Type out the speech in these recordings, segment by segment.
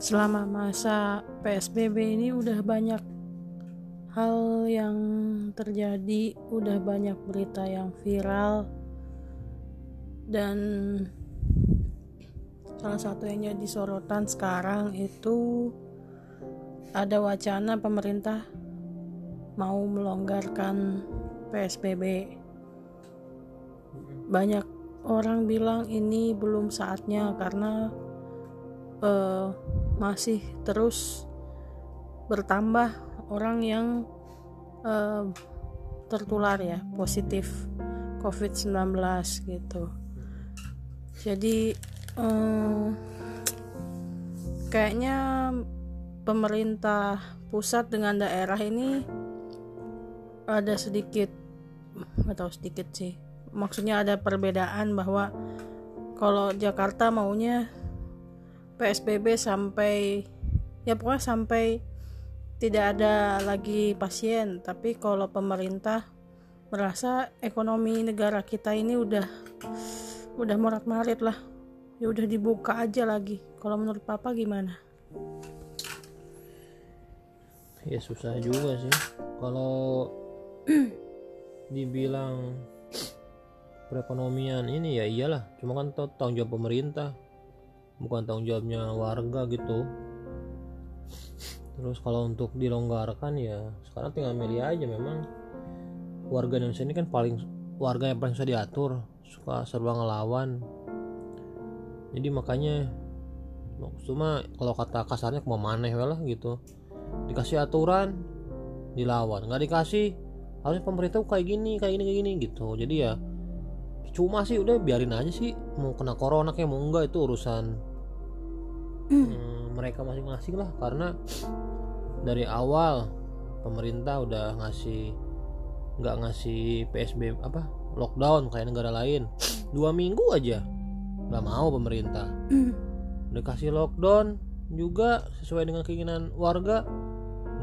selama masa PSBB ini udah banyak hal yang terjadi, udah banyak berita yang viral dan salah satu yang jadi sorotan sekarang itu ada wacana pemerintah mau melonggarkan PSBB. Banyak orang bilang ini belum saatnya karena uh, masih terus bertambah orang yang uh, tertular ya positif COVID-19 gitu. Jadi um, kayaknya pemerintah pusat dengan daerah ini ada sedikit atau sedikit sih maksudnya ada perbedaan bahwa kalau Jakarta maunya PSBB sampai ya pokoknya sampai tidak ada lagi pasien. Tapi kalau pemerintah merasa ekonomi negara kita ini udah udah morat marit lah. Ya udah dibuka aja lagi. Kalau menurut papa gimana? Ya susah juga sih. Kalau dibilang perekonomian ini ya iyalah. Cuma kan tanggung jawab pemerintah bukan tanggung jawabnya warga gitu. Terus kalau untuk dilonggarkan ya sekarang tinggal milih aja memang. Warga Indonesia ini kan paling warga yang paling susah diatur suka serba ngelawan. Jadi makanya cuma kalau kata kasarnya ke mana lah gitu. Dikasih aturan dilawan. Nggak dikasih harus pemerintah kayak gini kayak gini kayak gini gitu. Jadi ya cuma sih udah biarin aja sih mau kena corona kayak mau enggak itu urusan hmm, mereka masing-masing lah karena dari awal pemerintah udah ngasih nggak ngasih PSB apa lockdown kayak negara lain. Dua minggu aja nggak mau pemerintah. Udah kasih lockdown juga sesuai dengan keinginan warga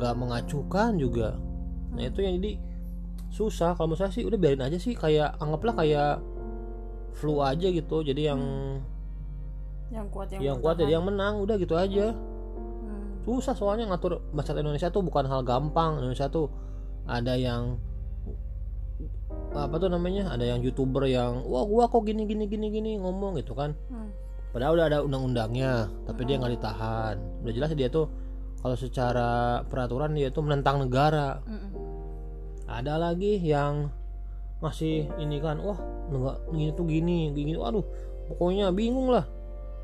nggak mengacukan juga. Nah itu yang jadi susah. Kalau menurut saya sih udah biarin aja sih kayak anggaplah kayak flu aja gitu. Jadi yang yang kuat yang, yang kuat jadi yang menang udah gitu aja hmm. susah soalnya ngatur masyarakat Indonesia tuh bukan hal gampang Indonesia tuh ada yang apa tuh namanya ada yang youtuber yang wah gua kok gini gini gini gini ngomong gitu kan hmm. padahal udah ada undang-undangnya tapi hmm. dia nggak ditahan udah jelas dia tuh kalau secara peraturan dia tuh menentang negara hmm. ada lagi yang masih ini kan wah nggak gini tuh gini gini waduh pokoknya bingung lah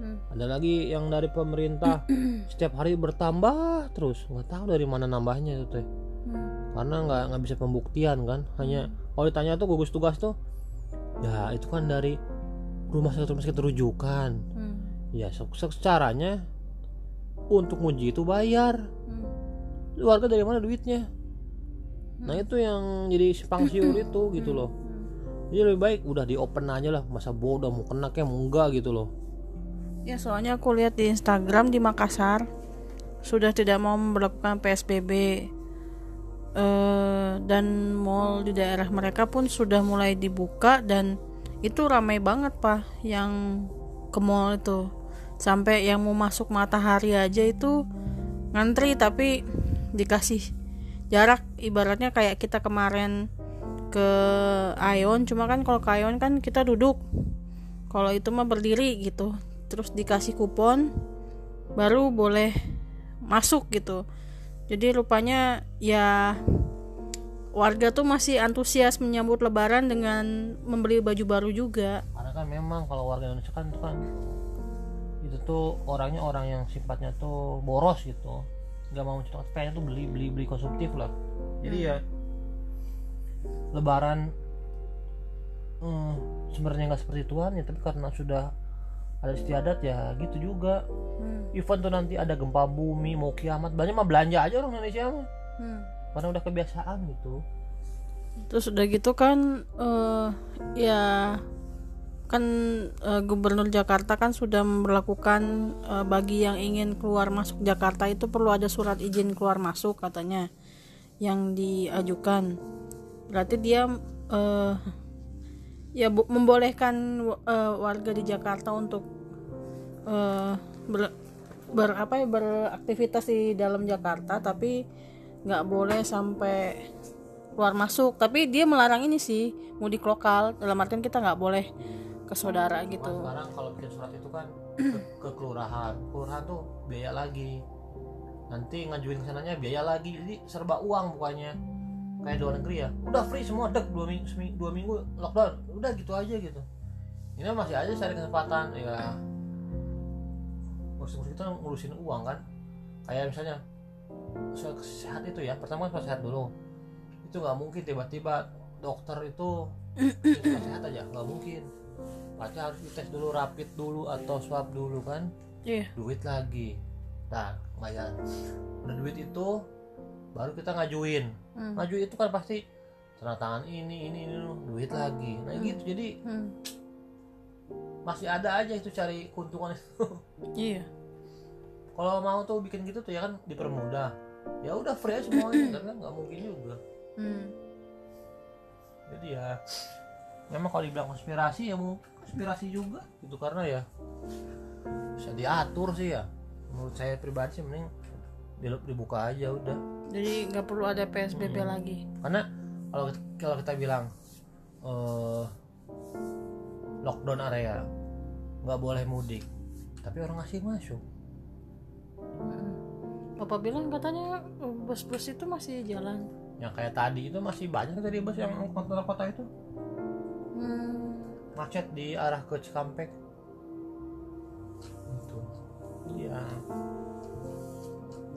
hmm. ada lagi yang dari pemerintah setiap hari bertambah terus nggak tahu dari mana nambahnya itu teh hmm. karena nggak nggak bisa pembuktian kan hanya hmm. kalau ditanya tuh gugus tugas tuh ya itu kan dari rumah sakit rumah sakit rujukan hmm. ya secaranya untuk uji itu bayar hmm. warga dari mana duitnya nah hmm. itu yang jadi simpang siur itu gitu loh jadi lebih baik udah di open aja lah masa bodoh mau kena kayak mau enggak gitu loh Ya soalnya aku lihat di Instagram di Makassar sudah tidak mau melakukan PSBB eh, dan mall di daerah mereka pun sudah mulai dibuka dan itu ramai banget pak yang ke mall itu. Sampai yang mau masuk matahari aja itu ngantri tapi dikasih jarak. Ibaratnya kayak kita kemarin ke Ion cuma kan kalau ke Ion kan kita duduk. Kalau itu mah berdiri gitu terus dikasih kupon baru boleh masuk gitu. Jadi rupanya ya warga tuh masih antusias menyambut lebaran dengan membeli baju baru juga. Karena kan memang kalau warga Indonesia kan itu kan itu tuh orangnya orang yang sifatnya tuh boros gitu. Nggak mau mencetak kayaknya tuh beli beli beli konsumtif lah. Jadi hmm. ya lebaran hmm, sebenarnya nggak seperti Tuhan ya tapi karena sudah ada istiadat ya gitu juga. Hmm. event tuh nanti ada gempa bumi mau kiamat. Banyak mah belanja aja orang Indonesia mah. Hmm. karena udah kebiasaan gitu. Terus udah gitu kan uh, ya kan uh, gubernur Jakarta kan sudah melakukan uh, bagi yang ingin keluar masuk Jakarta itu perlu ada surat izin keluar masuk katanya yang diajukan. Berarti dia uh, ya bu, membolehkan uh, warga di Jakarta untuk uh, ber, ber apa ya beraktivitas di dalam Jakarta tapi nggak boleh sampai keluar masuk. Tapi dia melarang ini sih mudik lokal. Dalam artian kita nggak boleh ke saudara Cuman gitu. sekarang kalau bikin surat itu kan ke, ke kelurahan. Kelurahan tuh biaya lagi. Nanti ngajuin ke sananya biaya lagi. Jadi serba uang bukannya kayak di luar negeri ya. Udah free semua dek. Dua minggu seming- dua minggu lockdown. Udah gitu aja gitu. Ini masih aja cari kesempatan ya. Ngurus-ngurus kita ngurusin uang kan. Kayak misalnya soal sehat itu ya. Pertama kan sehat dulu. Itu nggak mungkin tiba-tiba dokter itu sehat aja. Nggak mungkin. Pasti harus dites dulu rapid dulu atau swab dulu kan. Iya. Duit lagi. Nah bayar udah duit itu baru kita ngajuin. Hmm. ngajuin itu kan pasti tanda tangan ini ini ini duit lagi. Nah gitu. Jadi Hmm. masih ada aja itu cari keuntungan itu. Iya. Kalau mau tuh bikin gitu tuh ya kan dipermudah. Ya udah free aja semuanya karena nggak mungkin juga. Hmm. jadi ya memang kalau dibilang konspirasi ya mau konspirasi juga. Gitu karena ya bisa diatur sih ya. Menurut saya pribadi sih mending di- dibuka aja udah. Jadi nggak perlu ada PSBB Hmm. lagi. Karena kalau kalau kita bilang eh, lockdown area nggak boleh mudik tapi orang asing masuk. Hmm. Bapak bilang katanya uh, bus-bus itu masih jalan. Yang kayak tadi itu masih banyak tadi bus yang kontra kota itu. Hmm. macet di arah ke Cikampek. Itu. Iya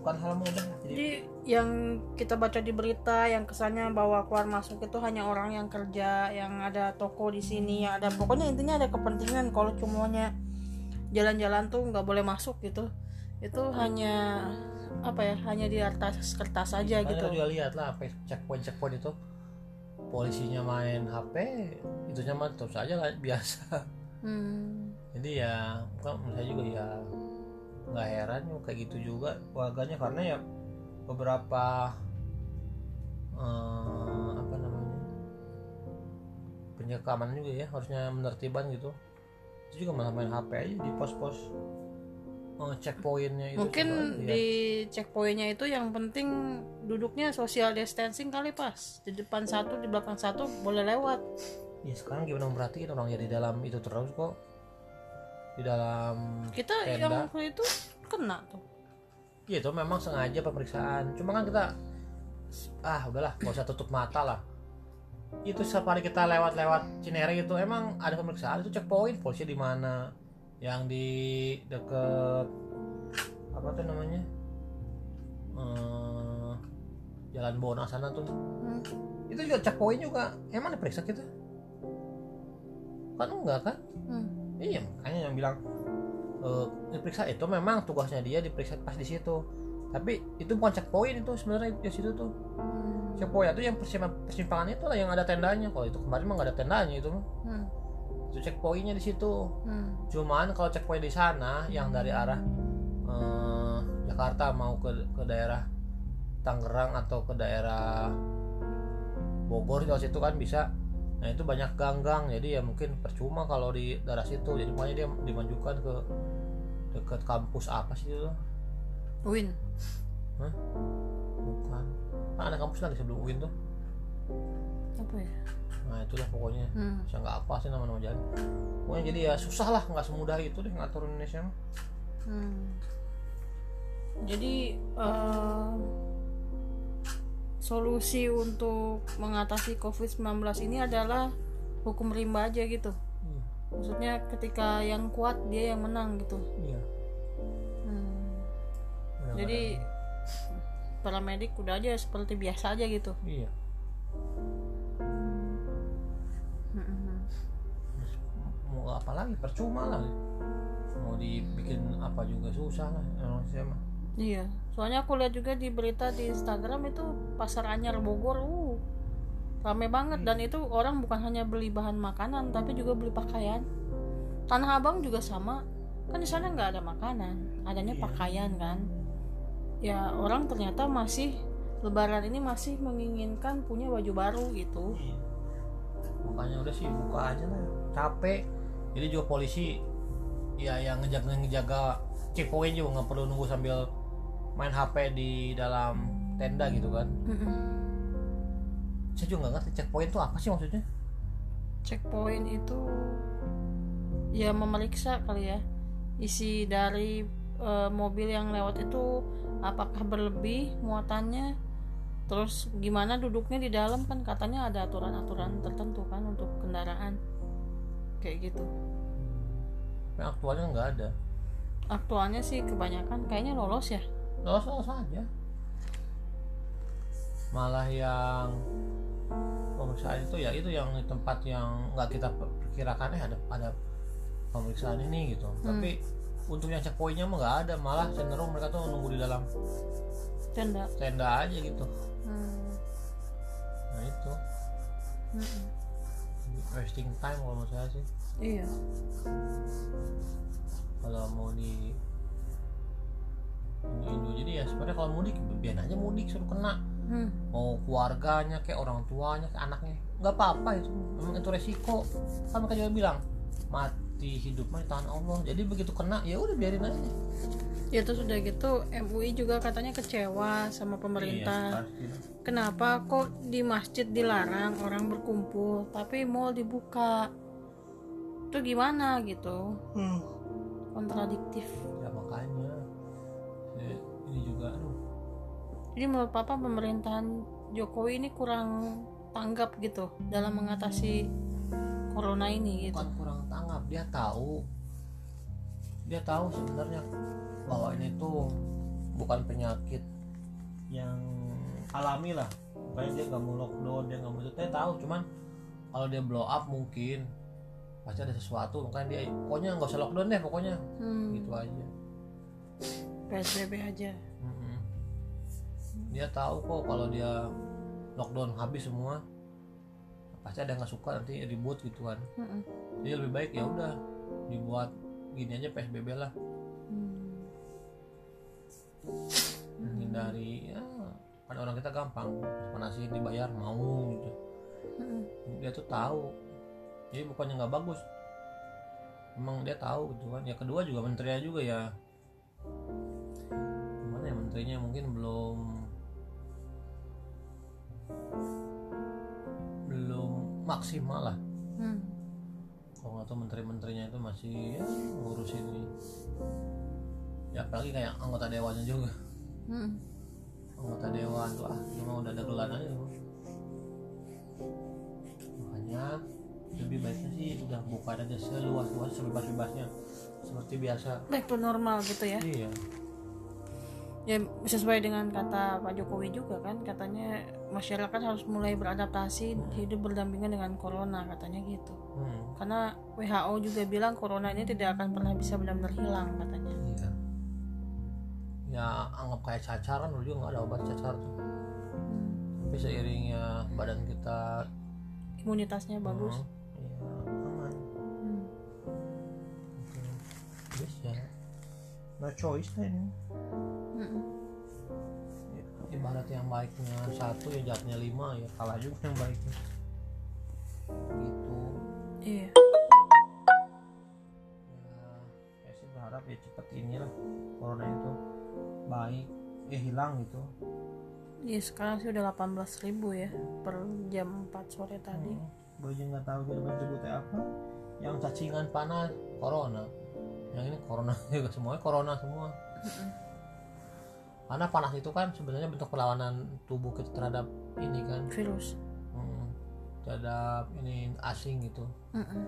bukan hal mudah jadi Jadi yang kita baca di berita yang kesannya bahwa keluar masuk itu hanya orang yang kerja, yang ada toko di sini, yang ada pokoknya intinya ada kepentingan kalau cumanya jalan-jalan tuh nggak boleh masuk gitu. Itu hanya apa ya? Hanya di atas kertas aja Makanya gitu. kita juga lihat lah apa checkpoint checkpoint itu polisinya main HP itunya mah terus aja lah biasa Hmm. jadi ya kan menurut saya juga ya nggak heran ya kayak gitu juga warganya. Karena ya beberapa eh, apa namanya penjaga keamanan juga ya harusnya menertiban gitu. Itu juga malah main HP aja di pos-pos eh, checkpointnya itu Mungkin coba aja, ya. di checkpointnya itu yang penting duduknya social distancing kali pas. Di depan satu di belakang satu boleh lewat. ya sekarang gimana memperhatikan orang ya di dalam itu terus kok di dalam Kita Tenda. yang waktu itu kena tuh. ya itu memang sengaja pemeriksaan. Cuma kan kita ah udahlah nggak usah tutup mata lah. Itu setiap hari kita lewat-lewat Cinere itu emang ada pemeriksaan. Itu checkpoint polisi di mana? Yang di deket apa tuh namanya? Eh, jalan Bona sana tuh. Hmm. itu juga checkpoint juga. Emang diperiksa kita? Kan enggak kan? Hmm. Iya, makanya yang bilang eh, diperiksa itu memang tugasnya dia diperiksa pas di situ. Tapi itu bukan checkpoint itu sebenarnya di situ tuh. Hmm. Checkpoint itu yang persimpangan, itu lah yang ada tendanya. Kalau itu kemarin mah nggak ada tendanya itu. Hmm. Itu checkpointnya di situ. Hmm. Cuman kalau checkpoint di sana yang dari arah eh, Jakarta mau ke ke daerah Tangerang atau ke daerah Bogor kalau situ kan bisa nah itu banyak ganggang. Jadi ya mungkin percuma kalau di daerah situ. Jadi makanya dia dimajukan ke dekat kampus apa sih itu? Win. bukan. Kan ada kampus lagi sebelum UIN tuh. Apa ya? nah itulah pokoknya. Hmm. saya nggak apa sih nama-nama jalan. Pokoknya jadi ya susah lah nggak semudah itu deh ngatur Indonesia Hmm. Jadi eh, solusi untuk mengatasi COVID-19 ini adalah hukum rimba aja gitu. Iya. Maksudnya ketika yang kuat dia yang menang gitu. iya Hmm. benar-benar. Jadi para medik udah aja seperti biasa aja gitu. iya Hmm. mau apa lagi percuma lah mau dibikin apa juga susah lah Indonesia mah Iya, soalnya aku lihat juga di berita di Instagram itu pasar anyar Bogor, uh, rame banget dan itu orang bukan hanya beli bahan makanan tapi juga beli pakaian. Tanah Abang juga sama, kan di sana nggak ada makanan, adanya Iya. pakaian kan. Ya orang ternyata masih Lebaran ini masih menginginkan punya baju baru gitu. Iya. makanya udah sih buka aja lah capek jadi juga polisi ya yang ngejaga ngejaga checkpoint juga nggak perlu nunggu sambil main HP di dalam tenda gitu kan. Saya juga nggak ngerti checkpoint itu apa sih maksudnya? Checkpoint itu ya memeriksa kali ya isi dari eh, mobil yang lewat itu apakah berlebih muatannya terus gimana duduknya di dalam kan katanya ada aturan-aturan tertentu kan untuk kendaraan kayak gitu. Aktualnya nggak ada. Aktualnya sih kebanyakan kayaknya lolos ya lolos lolos aja. Malah yang pemeriksaan itu ya itu yang tempat yang nggak kita perkirakan eh ada ada pemeriksaan ini gitu. Tapi untuk yang checkpointnya mah nggak ada malah cenderung mereka tuh nunggu di dalam tenda. tenda aja gitu. Hmm. nah itu. Mm-mm. wasting time kalau menurut saya sih. Iya. Kalau mau di Indo jadi ya sebenarnya kalau mudik biar aja mudik suruh kena. Hmm. mau keluarganya kayak orang tuanya kayak anaknya. Nggak apa-apa itu. Memang itu resiko. Kan mereka juga bilang mati hidup mah di tangan Allah. Jadi begitu kena ya udah biarin aja. Ya terus udah gitu MUI juga katanya kecewa sama pemerintah. Iya, kenapa kok di masjid dilarang orang berkumpul tapi mall dibuka? Itu gimana gitu? Kontradiktif. Ya makanya jadi menurut papa pemerintahan Jokowi ini kurang tanggap gitu dalam mengatasi corona ini gitu. Bukan kurang tanggap dia tahu. Dia tahu sebenarnya bahwa ini tuh bukan penyakit yang alami lah. Makanya dia nggak mau lockdown dia nggak mau itu. Dia tahu cuman kalau dia blow up mungkin pasti ada sesuatu. Makanya dia pokoknya nggak usah lockdown deh pokoknya. Hmm, gitu aja. PSBB aja. Dia tahu kok kalau dia lockdown habis semua pasti ada nggak suka nanti ribut gitu kan. Mm-mm. jadi lebih baik ya udah dibuat gini aja psbb lah. Hmm. menghindari ya kan orang kita gampang panasin dibayar mau gitu. Mm-mm. dia tuh tahu jadi bukannya nggak bagus. Emang dia tahu gitu kan. Ya kedua juga menterinya juga ya. Gimana ya menterinya mungkin belum maksimal lah. Hmm. kalau nggak tahu menteri-menterinya itu masih ya, ngurusin ini. Ya apalagi kayak anggota dewannya juga. Hmm. anggota dewan tuh ah cuma udah ada gelar aja tuh. makanya lebih baiknya sih udah buka aja seluas-luas sebebas-bebasnya. Seperti biasa. Back to normal gitu ya. Iya. Ya sesuai dengan kata Pak Jokowi juga kan katanya masyarakat harus mulai beradaptasi hidup berdampingan dengan corona katanya gitu. Hmm, karena WHO juga bilang corona ini tidak akan pernah bisa benar-benar hilang katanya. Iya. Ya anggap kayak cacar kan dulu juga nggak ada obat cacar tuh. Hmm. tapi seiringnya badan kita imunitasnya bagus. Hmm, iya aman. Hmm. Yes, ya. No choice lah ini. Mm-mm. Ibarat yang baiknya satu ya jahatnya lima ya kalah juga yang baiknya. Gitu. Iya. Ya saya sih berharap ya cepet inilah corona itu baik ya hilang gitu. Iya sekarang sih udah 18.000 ribu ya per jam 4 sore tadi. gue juga nggak tahu dia menyebutnya apa. Yang cacingan panas corona. Yang ini corona juga semuanya corona semua karena panas itu kan sebenarnya bentuk perlawanan tubuh kita terhadap ini kan Virus. hmm, terhadap ini asing gitu Mm-mm.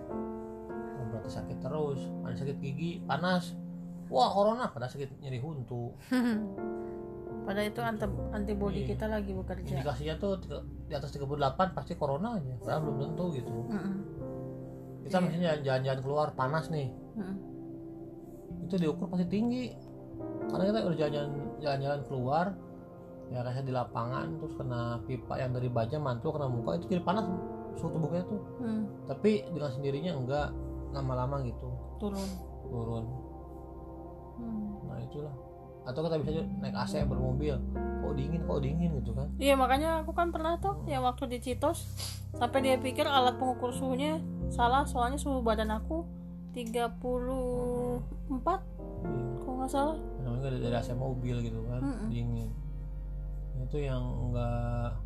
Oh, berarti sakit terus ada sakit gigi panas wah corona pada sakit nyeri huntu Padahal itu anti antibody Iya. kita lagi bekerja. indikasinya tuh di atas 38 pasti corona aja padahal belum tentu gitu Mm-mm. kita Iya. misalnya jalan-jalan keluar panas nih Mm-mm. itu diukur pasti tinggi karena kita udah jalan-jalan jalan-jalan keluar ya kayak di lapangan terus kena pipa yang dari baja mantul kena muka itu jadi panas suhu tubuh kita tuh Mm. tapi dengan sendirinya enggak lama-lama gitu Turun. turun Mm. nah itulah atau kita bisa juga naik AC bermobil kok dingin kok dingin gitu kan Iya makanya aku kan pernah tuh yang waktu di Citos sampai dia pikir alat pengukur suhunya salah soalnya suhu badan aku 34 Iya. Nggak salah. Namanya dari, dari AC mobil gitu kan Mm-mm. dingin. Itu yang enggak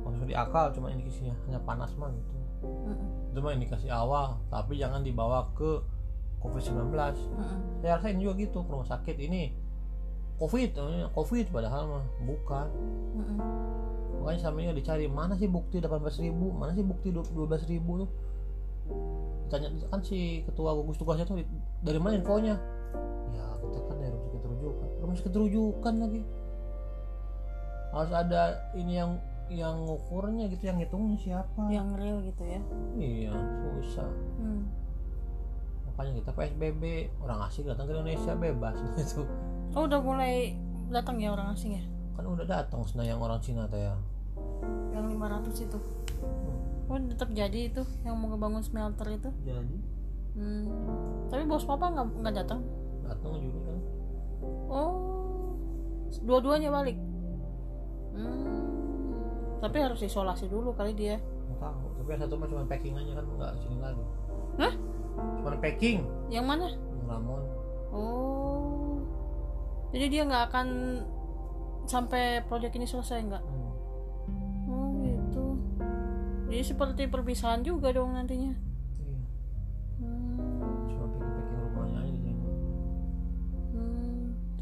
maksudnya di akal cuma indikasinya hanya panas mah gitu. Mm-mm. itu mah indikasi awal tapi jangan dibawa ke COVID-19 Mm-mm. saya rasain juga gitu ke rumah sakit ini. COVID namanya COVID padahal mah bukan. Mm-mm. makanya selama ini dicari mana sih bukti 18.000 ribu? Mana sih bukti 12.000 ribu tuh? Ditanya kan si ketua gugus tugasnya tuh dari mana infonya sakit rujukan rumah sakit rujukan lagi. Harus ada ini yang yang ngukurnya gitu yang ngitungnya siapa? Yang real gitu ya? Iya susah. Hmm. makanya kita PSBB orang asing datang ke Indonesia bebas gitu. Oh udah mulai datang ya orang asing ya? Kan udah datang yang orang Cina teh ya. Yang 500 itu. Oh tetap jadi itu yang mau ngebangun smelter itu? Jadi. Hmm. tapi bos papa nggak nggak datang? Datang Juni kan oh dua-duanya balik. Hmm. tapi harus isolasi dulu kali dia. Nggak tahu. Tapi yang satu mah cuma packing aja kan nggak sini lagi. Hah? cuma packing? Yang mana? Ramon oh. Jadi dia nggak akan sampai proyek ini selesai nggak? Hmm. oh gitu. Jadi seperti perpisahan juga dong nantinya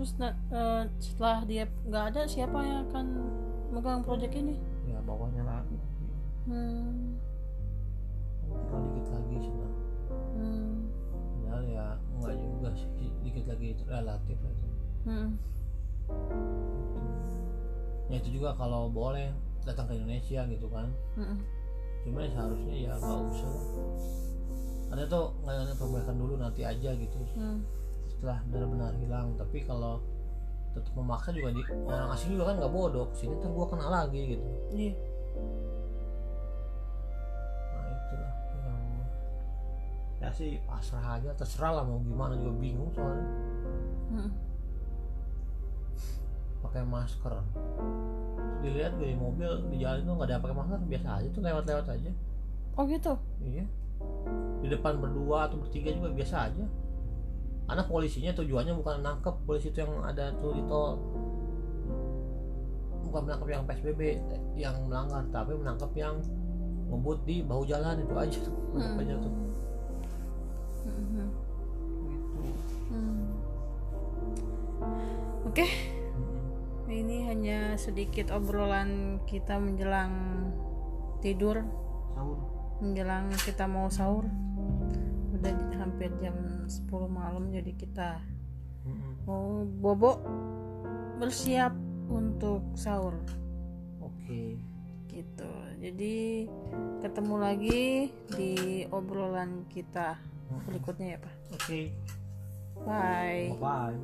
terus eh, setelah dia nggak ada siapa yang akan megang proyek ini ya bawahnya lagi hmm. tinggal dikit lagi sana Hmm. padahal ya nggak juga sih dikit lagi relatif lah itu Hmm. ya itu juga kalau boleh datang ke Indonesia gitu kan Hmm. cuma ya seharusnya ya nggak usah ada tuh nggak ada perbaikan dulu nanti aja gitu Hmm. Setelah benar-benar hilang. Tapi kalau tetap memaksa juga di orang asing juga kan nggak bodoh sini ntar gua kena lagi gitu. Iya. nah itulah yang ya sih. pasrah aja terserah lah mau gimana juga bingung soalnya. Hmm. pakai masker. Dilihat gue di mobil di jalan itu nggak ada yang pakai masker biasa aja tuh lewat-lewat aja. Oh gitu? Iya. Di depan berdua atau bertiga juga biasa aja karena polisinya tujuannya bukan nangkep polisi itu yang ada tuh di tol. Bukan menangkap yang PSBB yang melanggar tapi menangkap yang ngebut di bahu jalan itu aja tuh. Menangkap aja tuh. Hmm. gitu. Hmm. oke. Mm-mm. ini hanya sedikit obrolan kita menjelang tidur. Sahur. Menjelang kita mau sahur hampir jam 10 malam jadi kita mau bobo bersiap untuk sahur. Oke. Gitu. Jadi ketemu lagi di obrolan kita berikutnya ya pak. Oke. Bye. Bye